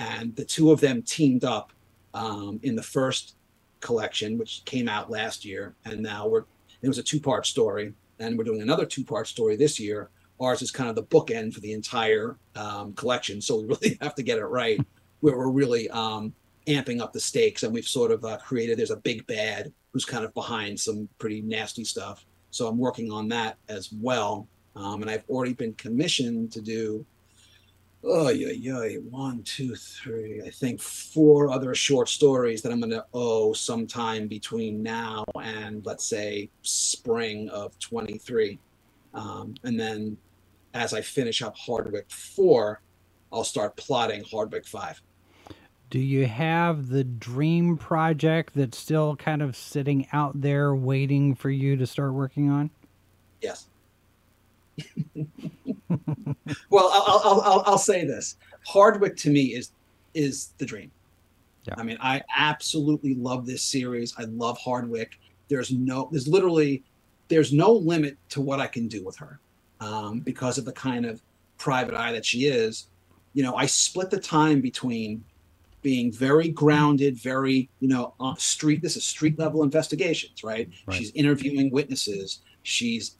And the two of them teamed up um, in the first collection, which came out last year, and now we're it was a two part story, and we're doing another two part story this year. Ours is kind of the bookend for the entire um, collection, so we really have to get it right. Where we're really um, amping up the stakes, and we've sort of uh, created. There's a big bad who's kind of behind some pretty nasty stuff. So I'm working on that as well, um, and I've already been commissioned to do oh yeah yeah one two three. I think four other short stories that i'm going to owe sometime between now and let's say spring of 23 um, and then as i finish up hardwick 4 i'll start plotting hardwick 5 do you have the dream project that's still kind of sitting out there waiting for you to start working on? Yes well, I'll, I'll, I'll, I'll, say this: Hardwick to me is is the dream. Yeah. I mean, I absolutely love this series. I love Hardwick. There's no, there's literally, there's no limit to what I can do with her, um, because of the kind of private eye that she is. You know, I split the time between being very grounded, very, you know, street. This is street level investigations, right? right? She's interviewing witnesses. She's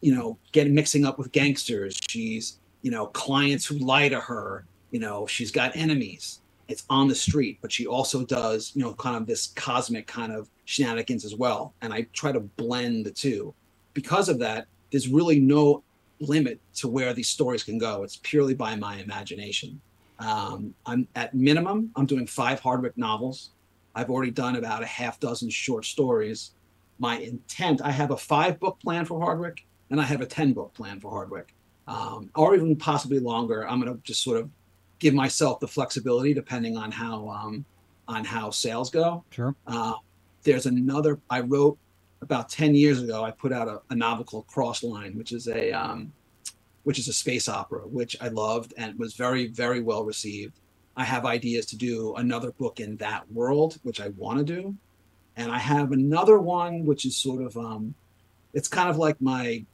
you know, getting mixing up with gangsters. She's, you know, clients who lie to her. You know, she's got enemies. It's on the street, but she also does, you know, kind of this cosmic kind of shenanigans as well. And I try to blend the two. Because of that, there's really no limit to where these stories can go. It's purely by my imagination. Um, I'm at minimum, I'm doing five Hardwick novels. I've already done about a half dozen short stories. My intent, I have a five book plan for Hardwick and I have a 10 book plan for Hardwick, um, or even possibly longer. I'm going to just sort of give myself the flexibility depending on how um, on how sales go. Sure. Uh, there's another I wrote about 10 years ago. I put out a, a novel called Crossline, which is a um, which is a space opera, which I loved and was very very well received. I have ideas to do another book in that world, which I want to do, and I have another one which is sort of um, it's kind of like my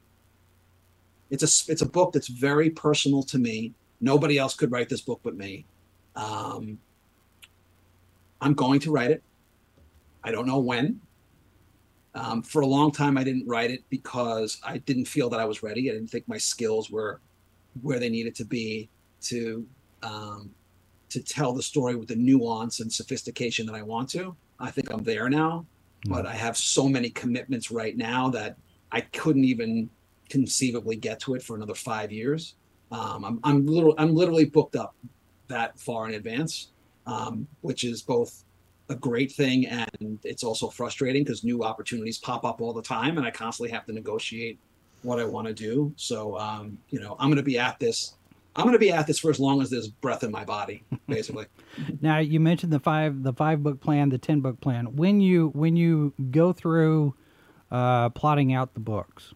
it's a it's a book that's very personal to me. Nobody else could write this book but me. Um, I'm going to write it. I don't know when. Um, for a long time, I didn't write it because I didn't feel that I was ready. I didn't think my skills were where they needed to be to um, to tell the story with the nuance and sophistication that I want to. I think I'm there now, mm. but I have so many commitments right now that I couldn't even conceivably get to it for another five years. Um, I'm I'm little I'm literally booked up that far in advance, um, which is both a great thing and it's also frustrating because new opportunities pop up all the time and I constantly have to negotiate what I want to do. So um, you know I'm going to be at this. I'm going to be at this for as long as there's breath in my body, basically. now you mentioned the five the five book plan, the ten book plan. When you when you go through uh, plotting out the books.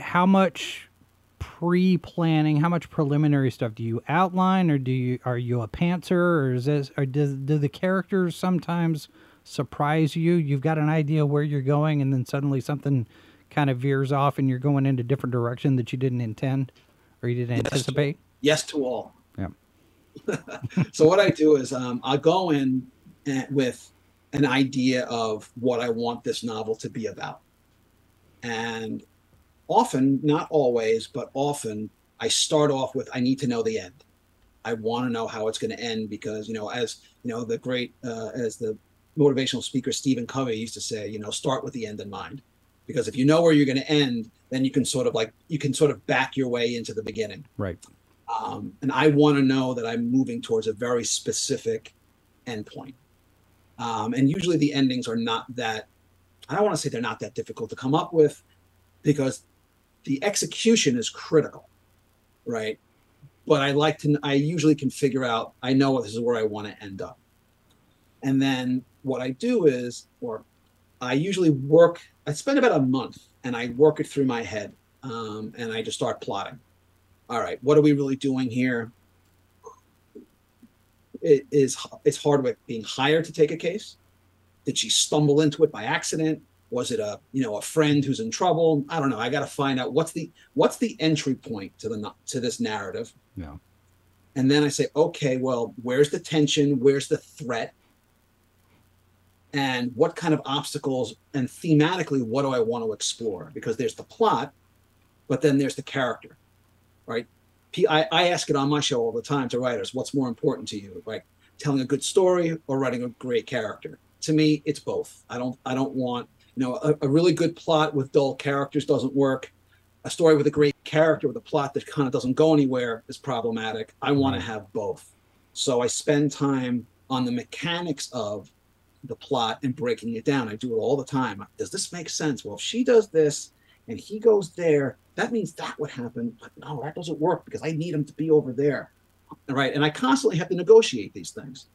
How much pre-planning, how much preliminary stuff do you outline, or do you are you a pantser, or is this, or does do the characters sometimes surprise you? You've got an idea where you're going, and then suddenly something kind of veers off, and you're going in a different direction that you didn't intend or you didn't yes anticipate. To, yes to all. Yeah. so what I do is um, I go in with an idea of what I want this novel to be about, and often, not always, but often, I start off with I need to know the end. I want to know how it's going to end because you know, as you know, the great uh, as the motivational speaker Stephen Covey used to say, you know, start with the end in mind, because if you know where you're going to end, then you can sort of like you can sort of back your way into the beginning. Right. Um, and I want to know that I'm moving towards a very specific endpoint. Um, and usually the endings are not that, I don't want to say they're not that difficult to come up with because the execution is critical, right? But I like to, I usually can figure out, I know this is where I want to end up. And then what I do is, or I usually work, I spend about a month and I work it through my head um, and I just start plotting. All right, what are we really doing here? It is it's Hardwick being hired to take a case? Did she stumble into it by accident? Was it a you know a friend who's in trouble? I don't know. I got to find out what's the what's the entry point to the to this narrative. Yeah. And then I say, okay, well, where's the tension? Where's the threat? And what kind of obstacles and thematically, what do I want to explore? Because there's the plot, but then there's the character, right? I, I ask it on my show all the time to writers what's more important to you like telling a good story or writing a great character to me it's both i don't i don't want you know a, a really good plot with dull characters doesn't work a story with a great character with a plot that kind of doesn't go anywhere is problematic i mm-hmm. want to have both so i spend time on the mechanics of the plot and breaking it down i do it all the time does this make sense well if she does this and he goes there that means that would happen. But no, that doesn't work because I need him to be over there. Right. And I constantly have to negotiate these things.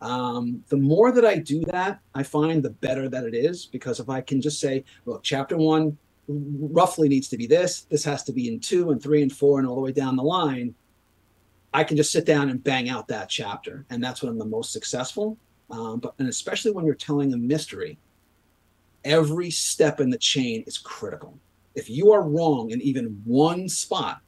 Um, the more that I do that, I find the better that it is because if I can just say, well, chapter one roughly needs to be this, this has to be in two and three and four and all the way down the line, I can just sit down and bang out that chapter. And that's when I'm the most successful. Um, but and especially when you're telling a mystery, every step in the chain is critical if you are wrong in even one spot,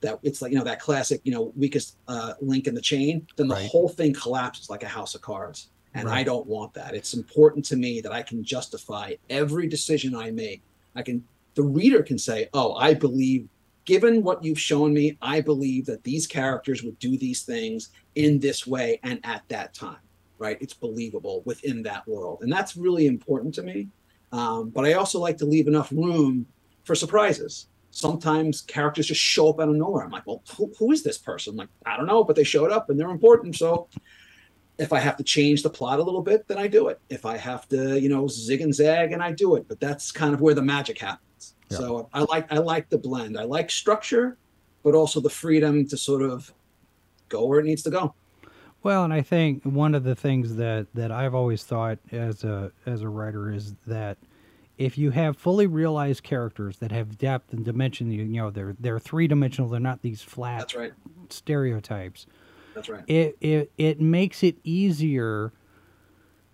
that it's like you know that classic you know weakest uh, link in the chain, then the right. whole thing collapses like a house of cards. And right. I don't want that. It's important to me that I can justify every decision I make. I can the reader can say, "Oh, I believe given what you've shown me, I believe that these characters would do these things in this way and at that time." Right? It's believable within that world. And that's really important to me. Um, but I also like to leave enough room for surprises. Sometimes characters just show up out of nowhere. I'm like, well, who, who is this person? I'm like, I don't know, but they showed up and they're important. So if I have to change the plot a little bit, then I do it. If I have to, you know, zig and zag, and I do it. But that's kind of where the magic happens. Yeah. So I like I like the blend. I like structure, but also the freedom to sort of go where it needs to go. Well, and I think one of the things that that I've always thought as a as a writer is that if you have fully realized characters that have depth and dimension, you, you know they're they're three dimensional. They're not these flat That's right. stereotypes. That's right. It it it makes it easier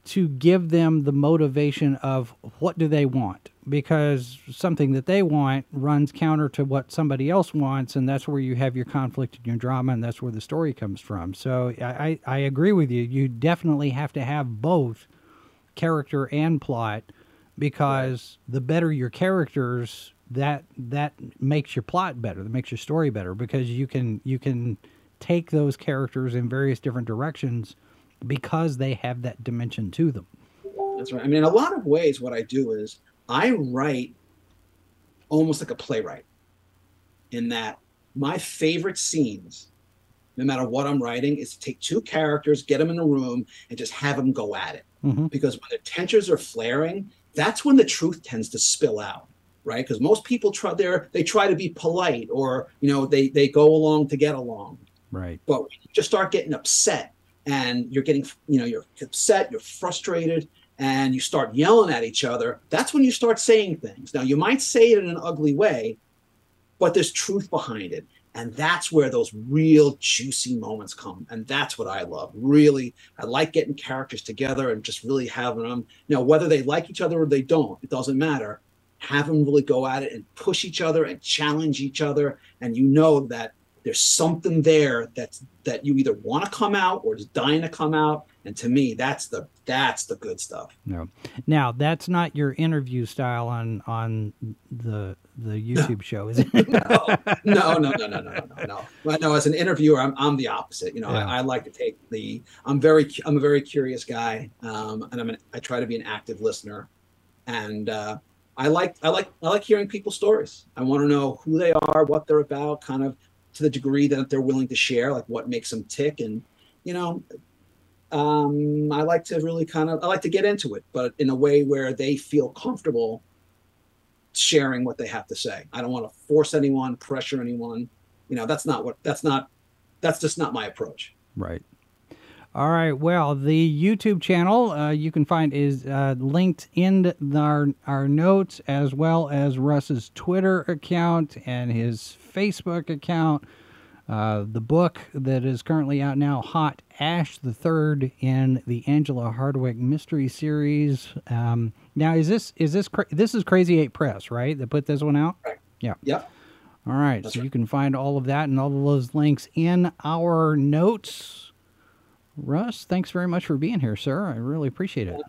to give them the motivation of what do they want because something that they want runs counter to what somebody else wants and that's where you have your conflict and your drama and that's where the story comes from so i, I agree with you you definitely have to have both character and plot because the better your characters that that makes your plot better that makes your story better because you can you can take those characters in various different directions because they have that dimension to them. That's right. I mean in a lot of ways what i do is i write almost like a playwright in that my favorite scenes no matter what i'm writing is to take two characters get them in a room and just have them go at it. Mm-hmm. because when the tensions are flaring that's when the truth tends to spill out right? Because most people try there they try to be polite or you know they they go along to get along. Right. But you just start getting upset and you're getting you know you're upset you're frustrated and you start yelling at each other that's when you start saying things. Now you might say it in an ugly way but there's truth behind it and that's where those real juicy moments come. And that's what i love. Really i like getting characters together and just really having them you know whether they like each other or they don't it doesn't matter. Have them really go at it and push each other and challenge each other. And you know that there's something there that's that you either want to come out or is dying to come out. And to me that's the that's the good stuff. No now that's not your interview style on on the the YouTube no. show, is it? no, no, no, no, no, no, no, no. No, as an interviewer, I'm, I'm the opposite. You know, yeah. I, I, like to take the. I'm very, I'm a very curious guy, um, and I'm an, I try to be an active listener, and uh, I like, I like, I like hearing people's stories. I want to know who they are, what they're about, kind of to the degree that they're willing to share, like what makes them tick, and you know, um, I like to really kind of I like to get into it, but in a way where they feel comfortable sharing what they have to say. I don't want to force anyone, pressure anyone. You know, that's not what that's not that's just not my approach. Right. All right. Well, the YouTube channel uh, you can find is uh, linked in our our notes, as well as Russ's Twitter account and his Facebook account. Uh, the book that is currently out now, Hot Ash the Third, in the Angela Hardwick mystery series. Um, now, is this is this cra- this is Crazy Eight Press, right? That put this one out. Right. Yeah. Yep. All right. That's so right. you can find all of that and all of those links in our notes. Russ, thanks very much for being here, sir. I really appreciate it.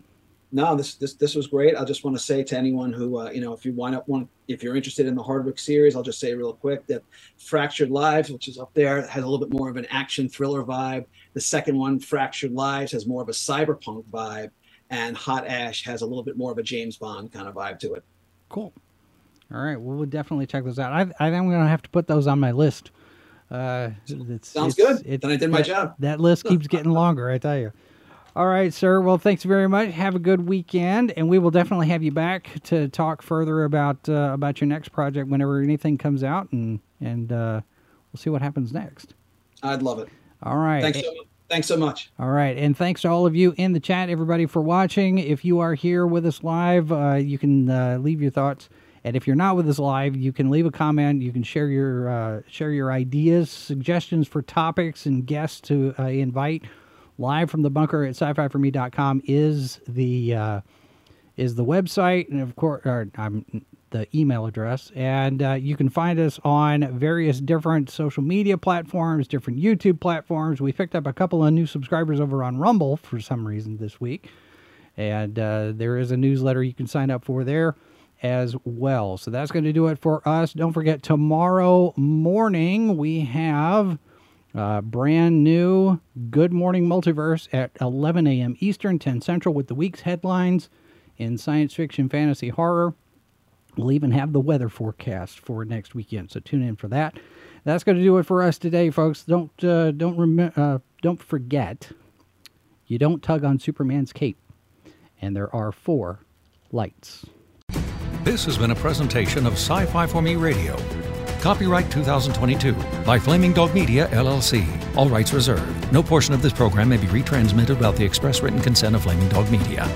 No, this this this was great. I just want to say to anyone who uh, you know, if you want up want, if you're interested in the Hardwick series, I'll just say real quick that Fractured Lives, which is up there, has a little bit more of an action thriller vibe. The second one, Fractured Lives, has more of a cyberpunk vibe, and Hot Ash has a little bit more of a James Bond kind of vibe to it. Cool. All right. Well, we'll definitely check those out. I, I think I'm going to have to put those on my list. Uh, it's, Sounds it's- good. it- Then I did my that- job. That list keeps getting longer, I tell you. All right, sir. Well, thanks very much. Have a good weekend, and we will definitely have you back to talk further about uh, about your next project whenever anything comes out, and and uh, we'll see what happens next. I'd love it. All right. Thanks so much. Thanks so much. All right, and thanks to all of you in the chat, everybody, for watching. If you are here with us live, uh, you can uh, leave your thoughts, and if you're not with us live, you can leave a comment. You can share your uh, share your ideas, suggestions for topics, and guests to uh, invite. Live from the bunker at sci-fi4me.com is the uh, is the website, and of course, or, um, the email address. And uh, you can find us on various different social media platforms, different YouTube platforms. We picked up a couple of new subscribers over on Rumble for some reason this week. And uh, there is a newsletter you can sign up for there as well. So that's going to do it for us. Don't forget, tomorrow morning we have uh, brand new Good Morning Multiverse at 11 a.m. Eastern, 10 Central, with the week's headlines in science fiction, fantasy, horror. We'll even have the weather forecast for next weekend, so tune in for that. That's going to do it for us today, folks. Don't uh, don't rem- uh, don't forget, you don't tug on Superman's cape, and there are four lights. This has been a presentation of Sci Fi for Me Radio. Copyright 2022 by Flaming Dog Media, LLC. All rights reserved. No portion of this program may be retransmitted without the express written consent of Flaming Dog Media.